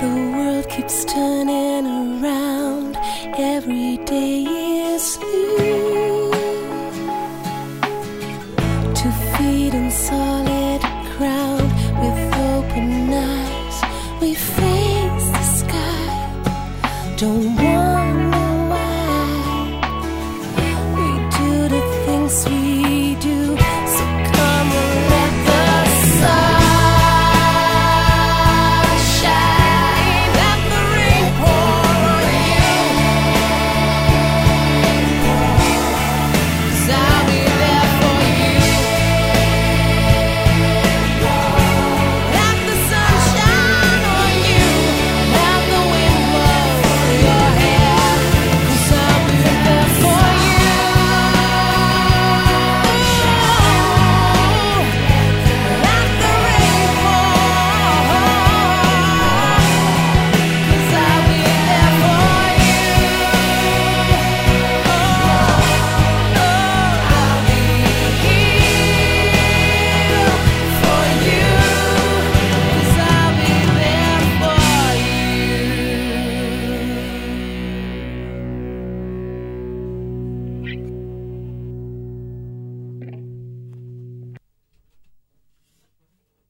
The world keeps turning around, every day is new. Two feet on solid ground, with open eyes, we face the sky. Don't wonder why we do the things we